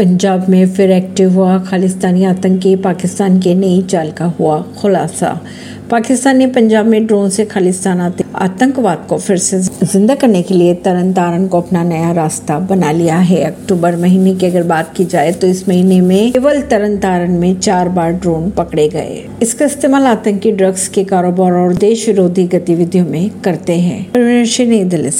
पंजाब में फिर एक्टिव हुआ। खालिस्तानी आतंकी पाकिस्तान के नई चाल का हुआ खुलासा। पाकिस्तान ने पंजाब में ड्रोन से खालिस्तान आतंकवाद को फिर से ज़िंदा करने के लिए तरन तारण को अपना नया रास्ता बना लिया है। अक्टूबर महीने की अगर बात की जाए तो इस महीने में केवल तरन तारण में चार बार ड्रोन पकड़े गए। इसका इस्तेमाल आतंकी ड्रग्स के कारोबार और देश विरोधी गतिविधियों में करते हैं। नई दिल्ली से